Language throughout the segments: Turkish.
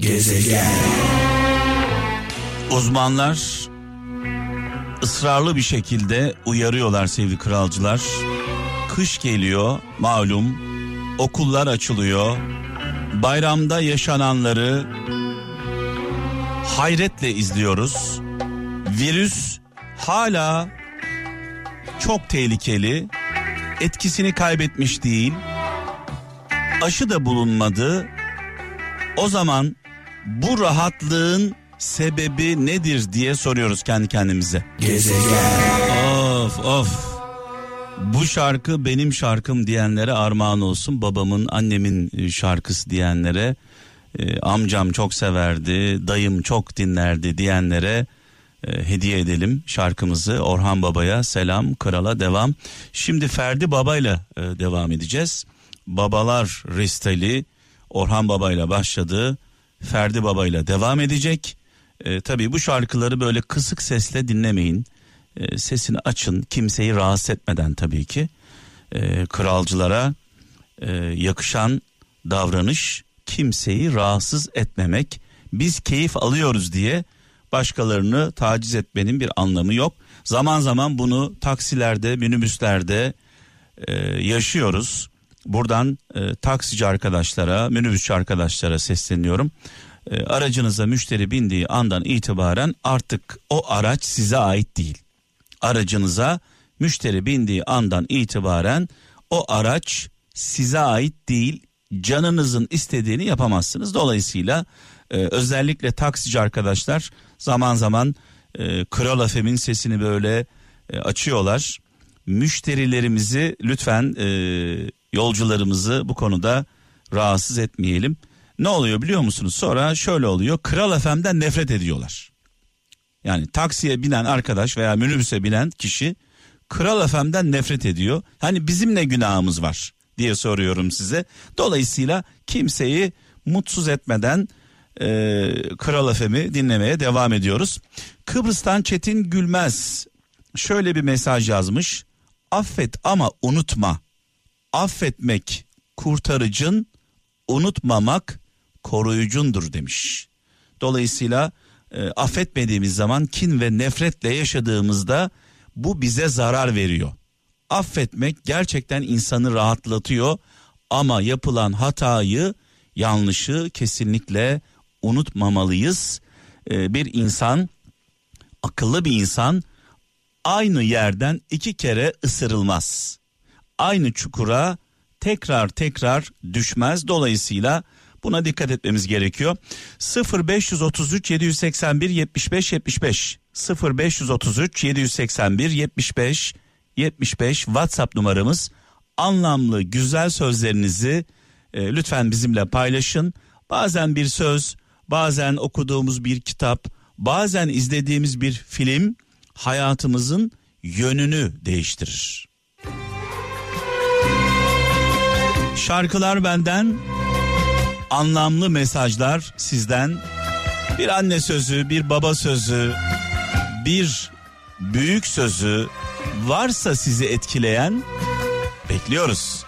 Gezegen. Uzmanlar ısrarlı bir şekilde uyarıyorlar sevgili kralcılar. Kış geliyor malum okullar açılıyor. Bayramda yaşananları hayretle izliyoruz. Virüs hala çok tehlikeli. Etkisini kaybetmiş değil. Aşı da bulunmadı. O zaman bu rahatlığın sebebi nedir diye soruyoruz kendi kendimize. Gezegen. Of of. Bu şarkı benim şarkım diyenlere armağan olsun. Babamın, annemin e, şarkısı diyenlere, e, amcam çok severdi, dayım çok dinlerdi diyenlere e, hediye edelim şarkımızı. Orhan Baba'ya selam, krala devam. Şimdi Ferdi Baba'yla e, devam edeceğiz. Babalar Restali Orhan Baba'yla başladı. Ferdi Baba'yla devam edecek. E, tabii bu şarkıları böyle kısık sesle dinlemeyin. E, sesini açın kimseyi rahatsız etmeden tabii ki. E, kralcılara e, yakışan davranış kimseyi rahatsız etmemek. Biz keyif alıyoruz diye başkalarını taciz etmenin bir anlamı yok. Zaman zaman bunu taksilerde, minibüslerde e, yaşıyoruz. Buradan e, taksici arkadaşlara, minibüsçü arkadaşlara sesleniyorum. E, aracınıza müşteri bindiği andan itibaren artık o araç size ait değil. Aracınıza müşteri bindiği andan itibaren o araç size ait değil. Canınızın istediğini yapamazsınız. Dolayısıyla e, özellikle taksici arkadaşlar zaman zaman e, Kral Efem'in sesini böyle e, açıyorlar. Müşterilerimizi lütfen e, yolcularımızı bu konuda rahatsız etmeyelim. Ne oluyor biliyor musunuz? Sonra şöyle oluyor. Kral Efem'den nefret ediyorlar. Yani taksiye binen arkadaş veya minibüse binen kişi Kral Efem'den nefret ediyor. Hani bizim ne günahımız var diye soruyorum size. Dolayısıyla kimseyi mutsuz etmeden e, Kral Efem'i dinlemeye devam ediyoruz. Kıbrıs'tan Çetin Gülmez şöyle bir mesaj yazmış. Affet ama unutma. Affetmek kurtarıcın, unutmamak koruyucundur demiş. Dolayısıyla e, affetmediğimiz zaman kin ve nefretle yaşadığımızda bu bize zarar veriyor. Affetmek gerçekten insanı rahatlatıyor ama yapılan hatayı, yanlışı kesinlikle unutmamalıyız. E, bir insan, akıllı bir insan aynı yerden iki kere ısırılmaz. Aynı çukura tekrar tekrar düşmez. Dolayısıyla buna dikkat etmemiz gerekiyor. 0533 781 75 75 0533 781 75 75 WhatsApp numaramız. Anlamlı güzel sözlerinizi e, lütfen bizimle paylaşın. Bazen bir söz, bazen okuduğumuz bir kitap, bazen izlediğimiz bir film hayatımızın yönünü değiştirir. Şarkılar benden, anlamlı mesajlar sizden. Bir anne sözü, bir baba sözü, bir büyük sözü varsa sizi etkileyen bekliyoruz.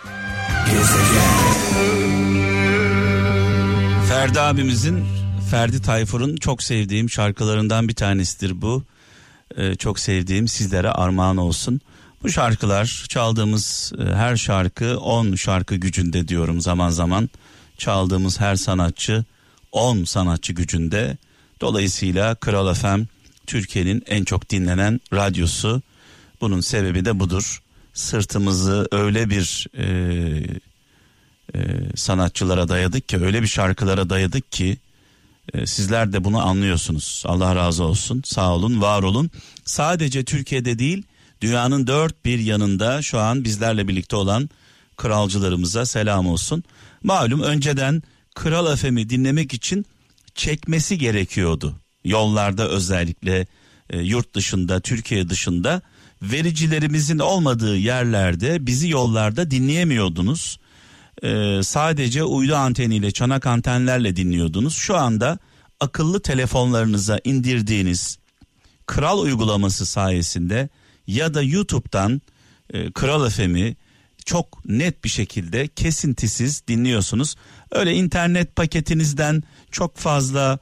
Ferdi abimizin Ferdi Tayfur'un çok sevdiğim şarkılarından bir tanesidir bu. Ee, çok sevdiğim sizlere armağan olsun. Bu şarkılar çaldığımız e, her şarkı 10 şarkı gücünde diyorum zaman zaman. Çaldığımız her sanatçı 10 sanatçı gücünde. Dolayısıyla Kral FM Türkiye'nin en çok dinlenen radyosu. Bunun sebebi de budur. Sırtımızı öyle bir e, e, sanatçılara dayadık ki öyle bir şarkılara dayadık ki e, sizler de bunu anlıyorsunuz. Allah razı olsun. Sağ olun, var olun. Sadece Türkiye'de değil, dünyanın dört bir yanında şu an bizlerle birlikte olan kralcılarımıza selam olsun. Malum önceden Kral FM'i dinlemek için çekmesi gerekiyordu. Yollarda özellikle e, yurt dışında, Türkiye dışında vericilerimizin olmadığı yerlerde bizi yollarda dinleyemiyordunuz. Ee, sadece uydu anteniyle çanak antenlerle dinliyordunuz. Şu anda akıllı telefonlarınıza indirdiğiniz Kral uygulaması sayesinde ya da YouTube'dan e, Kral FM'i çok net bir şekilde kesintisiz dinliyorsunuz. Öyle internet paketinizden çok fazla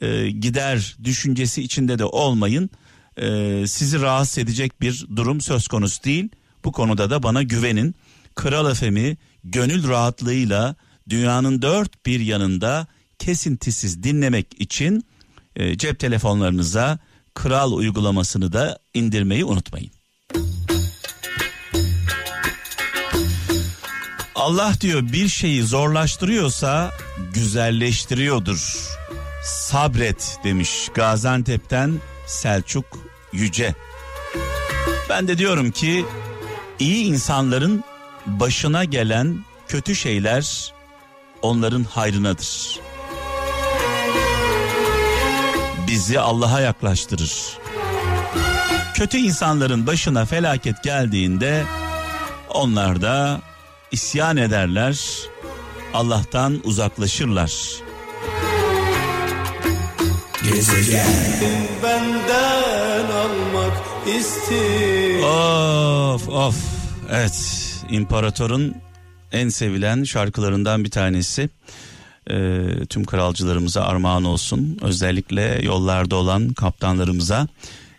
e, gider düşüncesi içinde de olmayın. E, sizi rahatsız edecek bir durum söz konusu değil. Bu konuda da bana güvenin. Kral Efem'i gönül rahatlığıyla dünyanın dört bir yanında kesintisiz dinlemek için e, cep telefonlarınıza Kral uygulamasını da indirmeyi unutmayın. Allah diyor bir şeyi zorlaştırıyorsa güzelleştiriyordur. Sabret demiş Gaziantep'ten Selçuk Yüce. Ben de diyorum ki iyi insanların başına gelen kötü şeyler onların hayrınadır. Bizi Allah'a yaklaştırır. Kötü insanların başına felaket geldiğinde onlar da isyan ederler, Allah'tan uzaklaşırlar. Gezegen. benden almak istiyor. Of of evet imparatorun en sevilen şarkılarından bir tanesi. Ee, tüm kralcılarımıza armağan olsun. Özellikle yollarda olan kaptanlarımıza.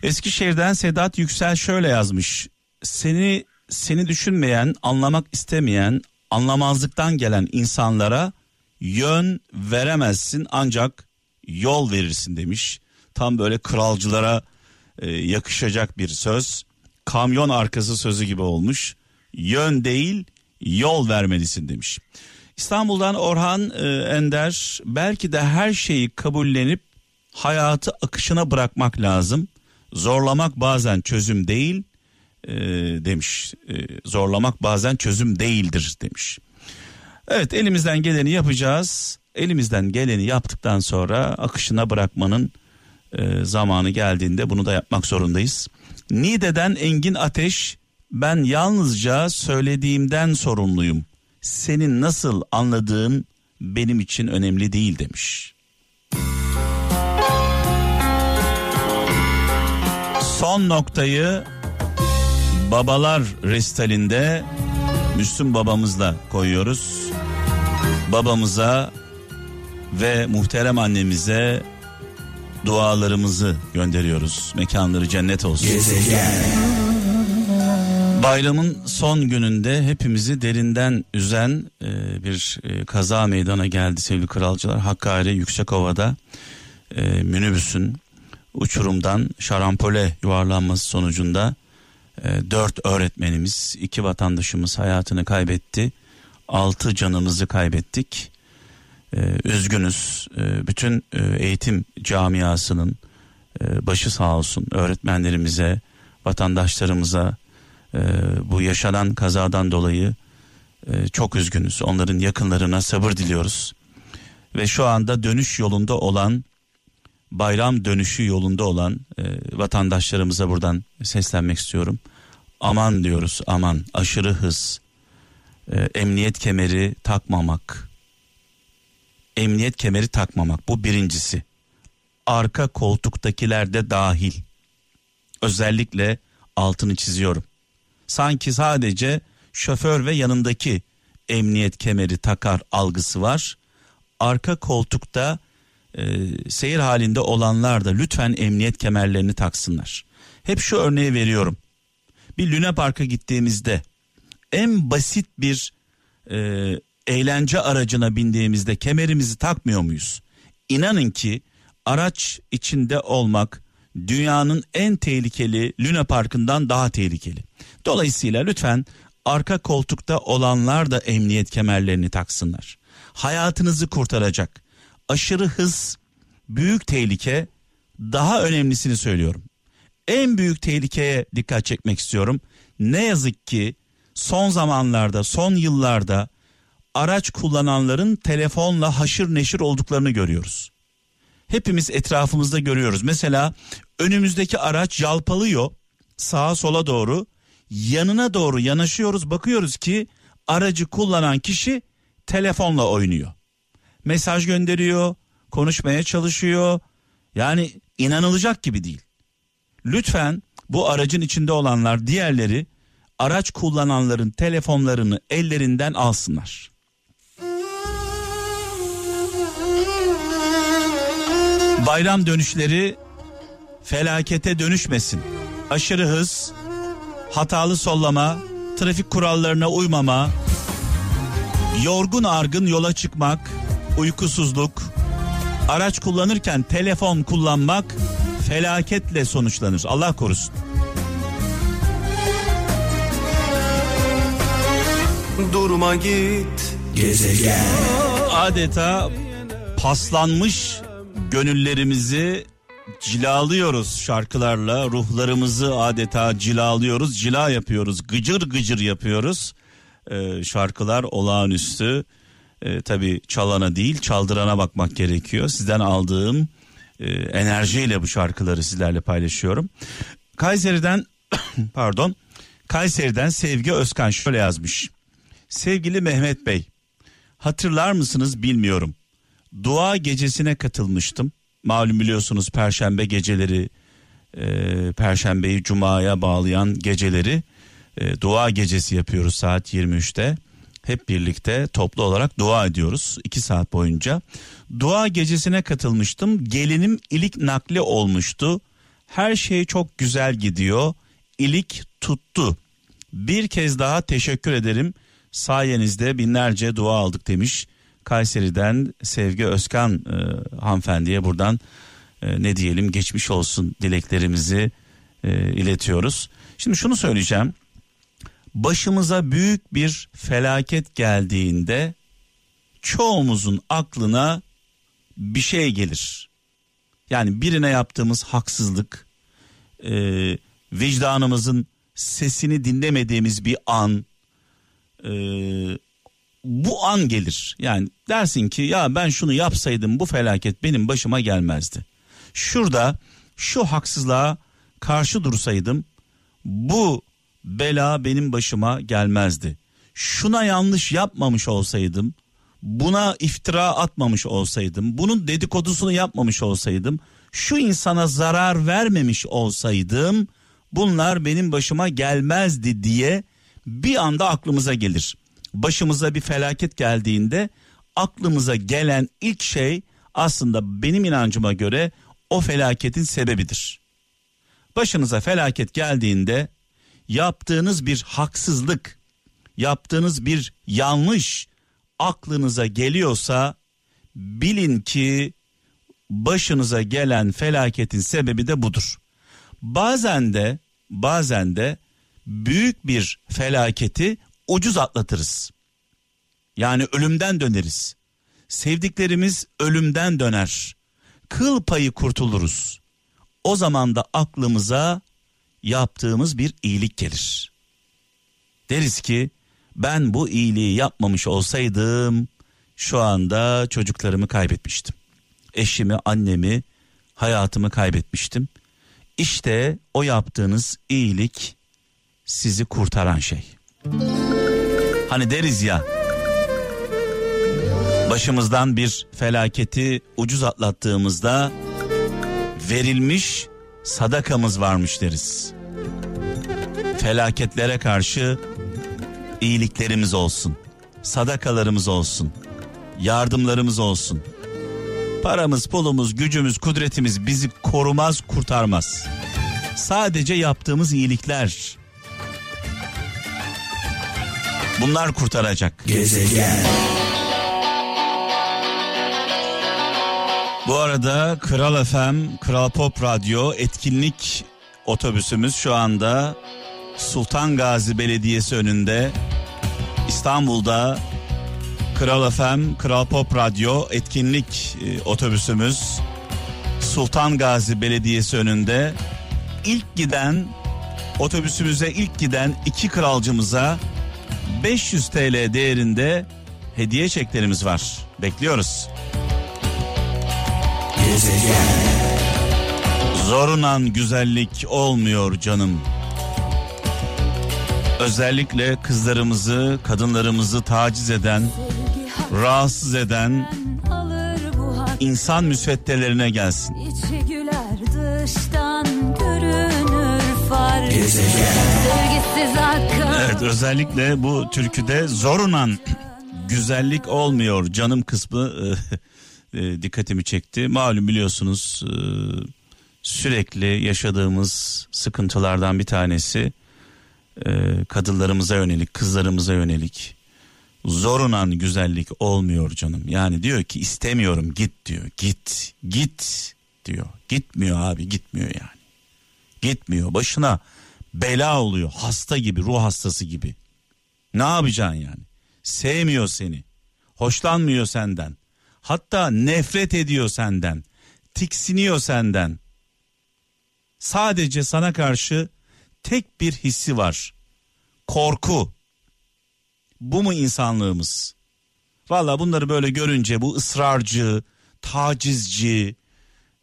Eskişehir'den Sedat Yüksel şöyle yazmış. Seni seni düşünmeyen, anlamak istemeyen, anlamazlıktan gelen insanlara yön veremezsin ancak yol verirsin demiş. Tam böyle kralcılara e, yakışacak bir söz. Kamyon arkası sözü gibi olmuş. Yön değil, yol vermelisin demiş. İstanbul'dan Orhan e, Ender belki de her şeyi kabullenip hayatı akışına bırakmak lazım. Zorlamak bazen çözüm değil e, demiş. E, zorlamak bazen çözüm değildir demiş. Evet elimizden geleni yapacağız. Elimizden geleni yaptıktan sonra akışına bırakmanın e, zamanı geldiğinde bunu da yapmak zorundayız. Nide'den Engin Ateş ben yalnızca söylediğimden sorumluyum. Senin nasıl anladığın benim için önemli değil demiş. Son noktayı babalar restalinde Müslüm babamızla koyuyoruz. Babamıza ve muhterem annemize dualarımızı gönderiyoruz. Mekanları cennet olsun. Gezegen. Bayramın son gününde hepimizi derinden üzen e, bir e, kaza meydana geldi sevgili kralcılar. Hakkari Yüksekova'da e, minibüsün uçurumdan şarampole yuvarlanması sonucunda e, dört öğretmenimiz, iki vatandaşımız hayatını kaybetti. Altı canımızı kaybettik. E, üzgünüz. E, bütün e, eğitim camiasının e, başı sağ olsun öğretmenlerimize, vatandaşlarımıza e, bu yaşanan kazadan dolayı e, çok üzgünüz. Onların yakınlarına sabır diliyoruz. Ve şu anda dönüş yolunda olan bayram dönüşü yolunda olan e, vatandaşlarımıza buradan seslenmek istiyorum. Aman diyoruz aman aşırı hız, e, emniyet kemeri takmamak, emniyet kemeri takmamak bu birincisi. Arka koltuktakiler de dahil. Özellikle altını çiziyorum. Sanki sadece şoför ve yanındaki emniyet kemeri takar algısı var. Arka koltukta e, seyir halinde olanlar da lütfen emniyet kemerlerini taksınlar. Hep şu örneği veriyorum. Bir Luna Park'a gittiğimizde en basit bir e, eğlence aracına bindiğimizde kemerimizi takmıyor muyuz? İnanın ki araç içinde olmak dünyanın en tehlikeli Luna Park'ından daha tehlikeli. Dolayısıyla lütfen arka koltukta olanlar da emniyet kemerlerini taksınlar. Hayatınızı kurtaracak. Aşırı hız büyük tehlike. Daha önemlisini söylüyorum. En büyük tehlikeye dikkat çekmek istiyorum. Ne yazık ki son zamanlarda, son yıllarda araç kullananların telefonla haşır neşir olduklarını görüyoruz. Hepimiz etrafımızda görüyoruz. Mesela önümüzdeki araç yalpalıyor sağa sola doğru. Yanına doğru yanaşıyoruz bakıyoruz ki aracı kullanan kişi telefonla oynuyor. Mesaj gönderiyor, konuşmaya çalışıyor. Yani inanılacak gibi değil. Lütfen bu aracın içinde olanlar diğerleri araç kullananların telefonlarını ellerinden alsınlar. Bayram dönüşleri felakete dönüşmesin. Aşırı hız, hatalı sollama, trafik kurallarına uymama, yorgun argın yola çıkmak, uykusuzluk, araç kullanırken telefon kullanmak felaketle sonuçlanır. Allah korusun. Durma git Gezegen Adeta paslanmış gönüllerimizi cilalıyoruz şarkılarla. Ruhlarımızı adeta cilalıyoruz, cila yapıyoruz, gıcır gıcır yapıyoruz. Ee, şarkılar olağanüstü. Ee, tabii çalana değil çaldırana bakmak gerekiyor. Sizden aldığım e, enerjiyle bu şarkıları sizlerle paylaşıyorum. Kayseri'den pardon Kayseri'den Sevgi Özkan şöyle yazmış. Sevgili Mehmet Bey hatırlar mısınız bilmiyorum. Dua gecesine katılmıştım. Malum biliyorsunuz perşembe geceleri e, perşembeyi cumaya bağlayan geceleri e, dua gecesi yapıyoruz saat 23'te. Hep birlikte toplu olarak dua ediyoruz 2 saat boyunca. Dua gecesine katılmıştım. Gelinim ilik nakli olmuştu. Her şey çok güzel gidiyor. İlik tuttu. Bir kez daha teşekkür ederim. Sayenizde binlerce dua aldık demiş. Kayseri'den Sevgi Özkan e, hanımefendiye buradan e, ne diyelim geçmiş olsun dileklerimizi e, iletiyoruz. Şimdi şunu söyleyeceğim. Başımıza büyük bir felaket geldiğinde çoğumuzun aklına bir şey gelir. Yani birine yaptığımız haksızlık, e, vicdanımızın sesini dinlemediğimiz bir an, e, bu an gelir. Yani dersin ki ya ben şunu yapsaydım bu felaket benim başıma gelmezdi. Şurada şu haksızlığa karşı dursaydım bu bela benim başıma gelmezdi. Şuna yanlış yapmamış olsaydım, buna iftira atmamış olsaydım, bunun dedikodusunu yapmamış olsaydım, şu insana zarar vermemiş olsaydım bunlar benim başıma gelmezdi diye bir anda aklımıza gelir. Başımıza bir felaket geldiğinde aklımıza gelen ilk şey aslında benim inancıma göre o felaketin sebebidir. Başınıza felaket geldiğinde yaptığınız bir haksızlık, yaptığınız bir yanlış aklınıza geliyorsa bilin ki başınıza gelen felaketin sebebi de budur. Bazen de bazen de büyük bir felaketi ucuz atlatırız. Yani ölümden döneriz. Sevdiklerimiz ölümden döner. Kıl payı kurtuluruz. O zaman da aklımıza yaptığımız bir iyilik gelir. Deriz ki ben bu iyiliği yapmamış olsaydım şu anda çocuklarımı kaybetmiştim. Eşimi, annemi, hayatımı kaybetmiştim. İşte o yaptığınız iyilik sizi kurtaran şey. Hani deriz ya başımızdan bir felaketi ucuz atlattığımızda verilmiş sadakamız varmış deriz. Felaketlere karşı iyiliklerimiz olsun. Sadakalarımız olsun. Yardımlarımız olsun. Paramız, pulumuz, gücümüz, kudretimiz bizi korumaz, kurtarmaz. Sadece yaptığımız iyilikler bunlar kurtaracak. Gezegen. Bu arada Kral FM, Kral Pop Radyo etkinlik otobüsümüz şu anda Sultan Gazi Belediyesi önünde. İstanbul'da Kral FM, Kral Pop Radyo etkinlik e, otobüsümüz Sultan Gazi Belediyesi önünde. İlk giden otobüsümüze ilk giden iki kralcımıza 500 TL değerinde hediye çeklerimiz var. Bekliyoruz. Zorunan güzellik olmuyor canım. Özellikle kızlarımızı, kadınlarımızı taciz eden, rahatsız eden insan müsveddelerine gelsin. Gezegen Sevgisiz Evet özellikle bu türküde zorunan güzellik olmuyor canım kısmı e, e, dikkatimi çekti. Malum biliyorsunuz e, sürekli yaşadığımız sıkıntılardan bir tanesi e, kadınlarımıza yönelik, kızlarımıza yönelik zorunan güzellik olmuyor canım. Yani diyor ki istemiyorum git diyor. Git, git diyor. Gitmiyor abi, gitmiyor yani. Gitmiyor. Başına bela oluyor. Hasta gibi, ruh hastası gibi. Ne yapacaksın yani? Sevmiyor seni. Hoşlanmıyor senden. Hatta nefret ediyor senden. Tiksiniyor senden. Sadece sana karşı tek bir hissi var. Korku. Bu mu insanlığımız? Valla bunları böyle görünce bu ısrarcı, tacizci,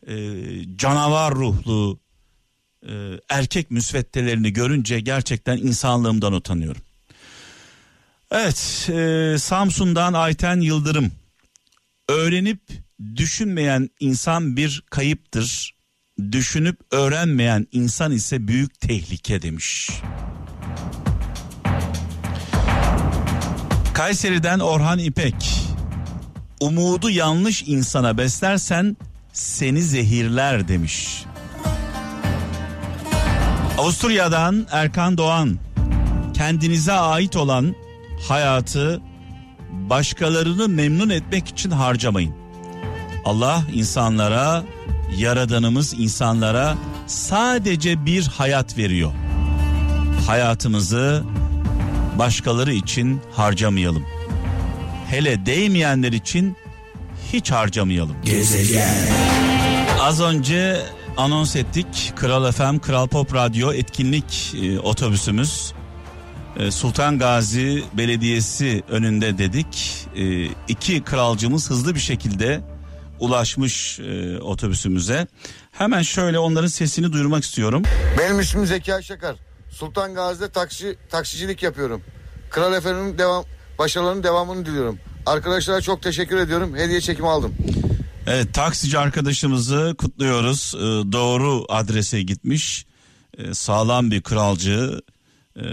e, canavar ruhlu e, erkek müsveddelerini görünce gerçekten insanlığımdan utanıyorum. Evet, e, Samsun'dan Ayten Yıldırım. Öğrenip düşünmeyen insan bir kayıptır. Düşünüp öğrenmeyen insan ise büyük tehlike demiş. Kayseri'den Orhan İpek. Umudu yanlış insana beslersen seni zehirler demiş. Avusturya'dan Erkan Doğan. Kendinize ait olan hayatı başkalarını memnun etmek için harcamayın. Allah insanlara, yaradanımız insanlara sadece bir hayat veriyor. Hayatımızı başkaları için harcamayalım. Hele değmeyenler için hiç harcamayalım. Gezegen. Az önce anons ettik. Kral FM, Kral Pop Radyo etkinlik e, otobüsümüz e, Sultan Gazi Belediyesi önünde dedik. E, iki kralcımız hızlı bir şekilde ulaşmış e, otobüsümüze. Hemen şöyle onların sesini duyurmak istiyorum. Benim ismim Zeki Şakar. Sultan Gazi'de taksi, taksicilik yapıyorum. Kral Efendi'nin devam, başarılarının devamını diliyorum. Arkadaşlara çok teşekkür ediyorum. Hediye çekimi aldım. Evet taksici arkadaşımızı kutluyoruz. Ee, doğru adrese gitmiş. Ee, sağlam bir kralcı Ee,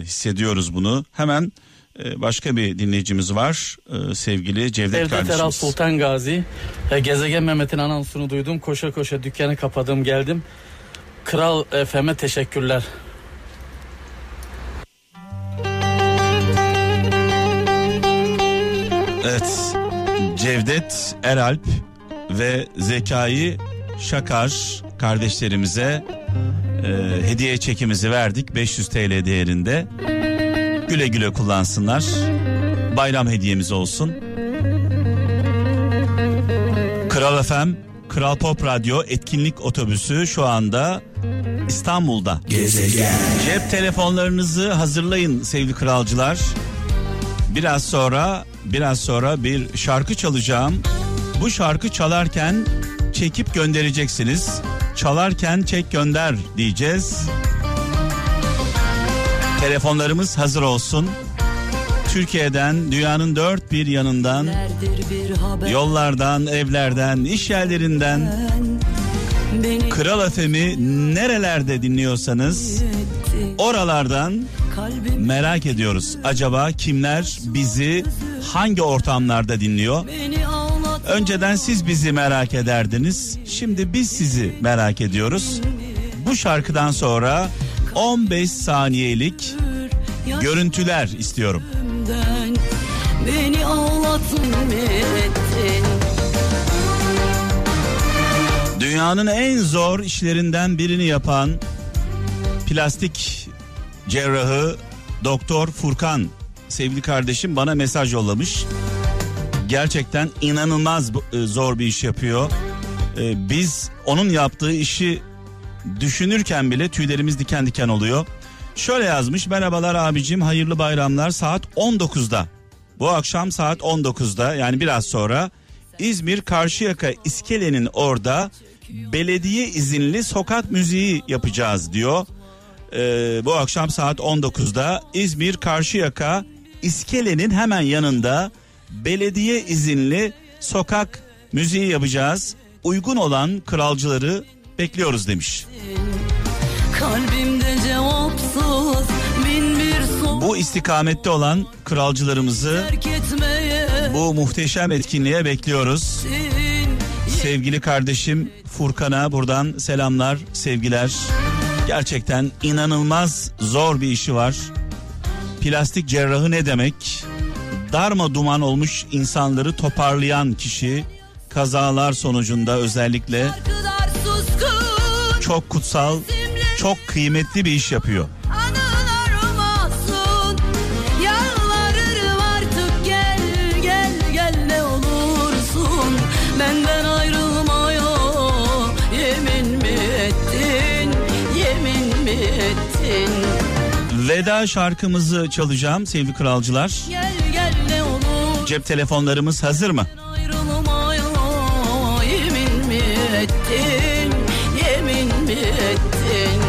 hissediyoruz bunu. Hemen e, başka bir dinleyicimiz var. Ee, sevgili Cevdet Evde Ferhat kardeşimiz. Sultan Gazi. E, Gezegen Mehmet'in anonsunu duydum. Koşa koşa dükkanı kapadım geldim. Kral FM'e teşekkürler. Evet. Cevdet Eralp ve Zekai Şakar kardeşlerimize e, hediye çekimizi verdik 500 TL değerinde. Güle güle kullansınlar. Bayram hediyemiz olsun. Kral FM, Kral Pop Radyo etkinlik otobüsü şu anda İstanbul'da. Gezegen. Cep telefonlarınızı hazırlayın sevgili kralcılar. Biraz sonra biraz sonra bir şarkı çalacağım. Bu şarkı çalarken çekip göndereceksiniz. Çalarken çek gönder diyeceğiz. Telefonlarımız hazır olsun. Türkiye'den, dünyanın dört bir yanından, yollardan, evlerden, iş yerlerinden, Kral FM'i nerelerde dinliyorsanız oralardan merak ediyoruz. Acaba kimler bizi hangi ortamlarda dinliyor? Önceden siz bizi merak ederdiniz. Şimdi biz sizi merak ediyoruz. Bu şarkıdan sonra 15 saniyelik görüntüler istiyorum. Beni ağlatın ettin. Dünyanın en zor işlerinden birini yapan plastik cerrahı Doktor Furkan sevgili kardeşim bana mesaj yollamış. Gerçekten inanılmaz e, zor bir iş yapıyor. E, Biz onun yaptığı işi düşünürken bile tüylerimiz diken diken oluyor. Şöyle yazmış merhabalar abicim hayırlı bayramlar saat 19'da. Bu akşam saat 19'da yani biraz sonra İzmir Karşıyaka İskele'nin orada belediye izinli sokak müziği yapacağız diyor. Ee, bu akşam saat 19'da İzmir Karşıyaka İskele'nin hemen yanında belediye izinli sokak müziği yapacağız. Uygun olan kralcıları bekliyoruz demiş. Kalbimde cevapsız bin bir soru Bu istikamette olan kralcılarımızı bu muhteşem etkinliğe bekliyoruz. Sevgili kardeşim Furkan'a buradan selamlar, sevgiler. Gerçekten inanılmaz zor bir işi var. Plastik cerrahı ne demek? Darma duman olmuş insanları toparlayan kişi kazalar sonucunda özellikle çok kutsal, çok kıymetli bir iş yapıyor. Veda şarkımızı çalacağım sevgili kralcılar. Gel gel Cep telefonlarımız hazır mı? yemin mi ettin Yemin mi ettin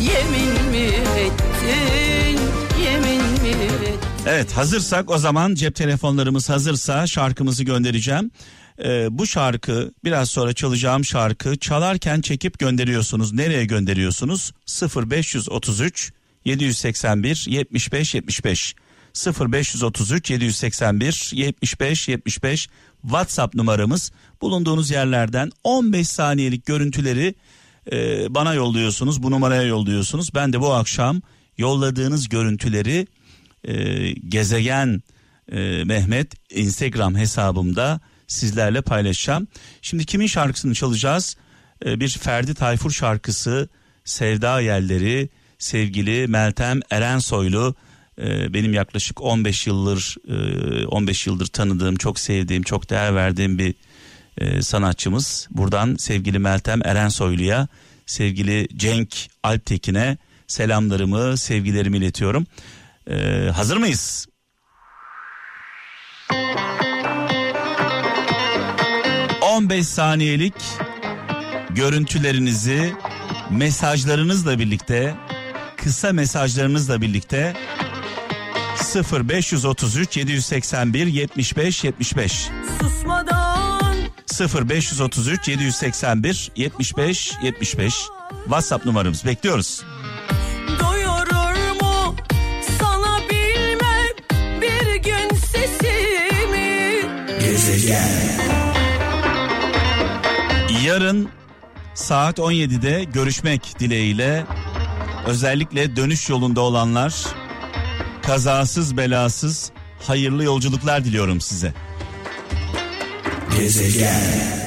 Yemin mi ettin Yemin mi ettin Evet hazırsak o zaman cep telefonlarımız hazırsa şarkımızı göndereceğim. Ee, bu şarkı biraz sonra çalacağım şarkı çalarken çekip gönderiyorsunuz. Nereye gönderiyorsunuz? 0533 781 75 75 0533 781 75 75 WhatsApp numaramız. Bulunduğunuz yerlerden 15 saniyelik görüntüleri e, bana yolluyorsunuz. Bu numaraya yolluyorsunuz. Ben de bu akşam yolladığınız görüntüleri e, gezegen e, Mehmet Instagram hesabımda sizlerle paylaşacağım. Şimdi kimin şarkısını çalacağız? E, bir Ferdi Tayfur şarkısı Sevda Yelleri sevgili Meltem Erensoylu benim yaklaşık 15 yıldır e, 15 yıldır tanıdığım çok sevdiğim çok değer verdiğim bir e, sanatçımız. Buradan sevgili Meltem Erensoylu'ya sevgili Cenk Alptekin'e selamlarımı sevgilerimi iletiyorum. Ee, hazır mıyız? ...15 saniyelik görüntülerinizi mesajlarınızla birlikte kısa mesajlarınızla birlikte 0533 781 75 75 Susmadan. 0533 781 75 75 WhatsApp numaramız bekliyoruz. doyurur mu sana bilmem bir gün sesimi? Gezegen. Yarın saat 17'de görüşmek dileğiyle. Özellikle dönüş yolunda olanlar kazasız belasız hayırlı yolculuklar diliyorum size. Gezegen.